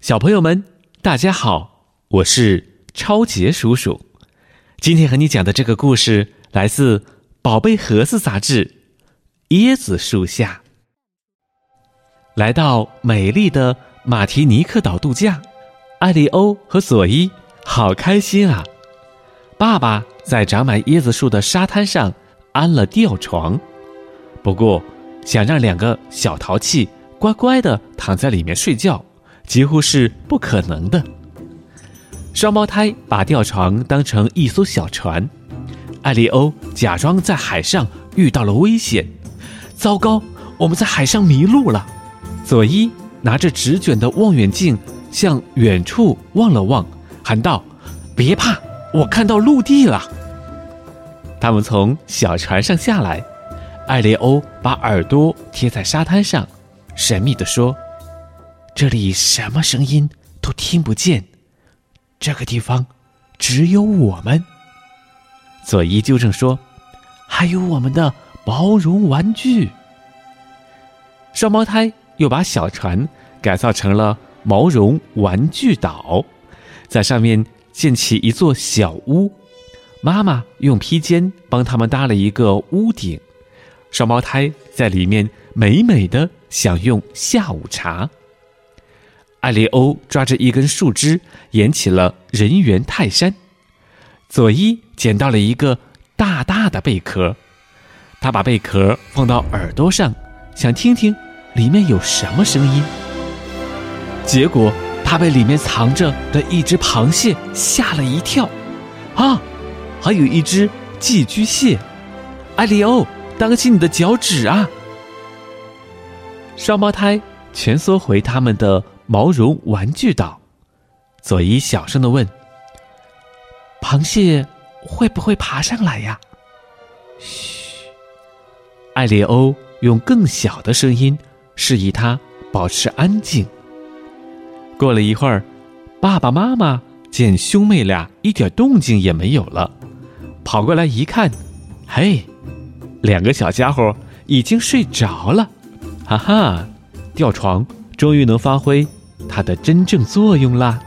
小朋友们，大家好，我是超杰叔叔。今天和你讲的这个故事来自《宝贝盒子》杂志。椰子树下，来到美丽的马提尼克岛度假，艾利欧和佐伊好开心啊！爸爸在长满椰子树的沙滩上安了吊床，不过想让两个小淘气乖乖的躺在里面睡觉。几乎是不可能的。双胞胎把吊床当成一艘小船，艾利欧假装在海上遇到了危险，糟糕，我们在海上迷路了。佐伊拿着纸卷的望远镜向远处望了望，喊道：“别怕，我看到陆地了。”他们从小船上下来，艾利欧把耳朵贴在沙滩上，神秘地说。这里什么声音都听不见，这个地方只有我们。佐伊纠正说：“还有我们的毛绒玩具。”双胞胎又把小船改造成了毛绒玩具岛，在上面建起一座小屋。妈妈用披肩帮他们搭了一个屋顶，双胞胎在里面美美的享用下午茶。艾利欧抓着一根树枝，演起了人猿泰山。佐伊捡到了一个大大的贝壳，他把贝壳放到耳朵上，想听听里面有什么声音。结果他被里面藏着的一只螃蟹吓了一跳。啊，还有一只寄居蟹！艾利欧，当心你的脚趾啊！双胞胎蜷缩回他们的。毛绒玩具岛，佐伊小声的问：“螃蟹会不会爬上来呀？”嘘，艾利欧用更小的声音示意他保持安静。过了一会儿，爸爸妈妈见兄妹俩一点动静也没有了，跑过来一看，嘿，两个小家伙已经睡着了，哈哈，吊床终于能发挥。它的真正作用啦。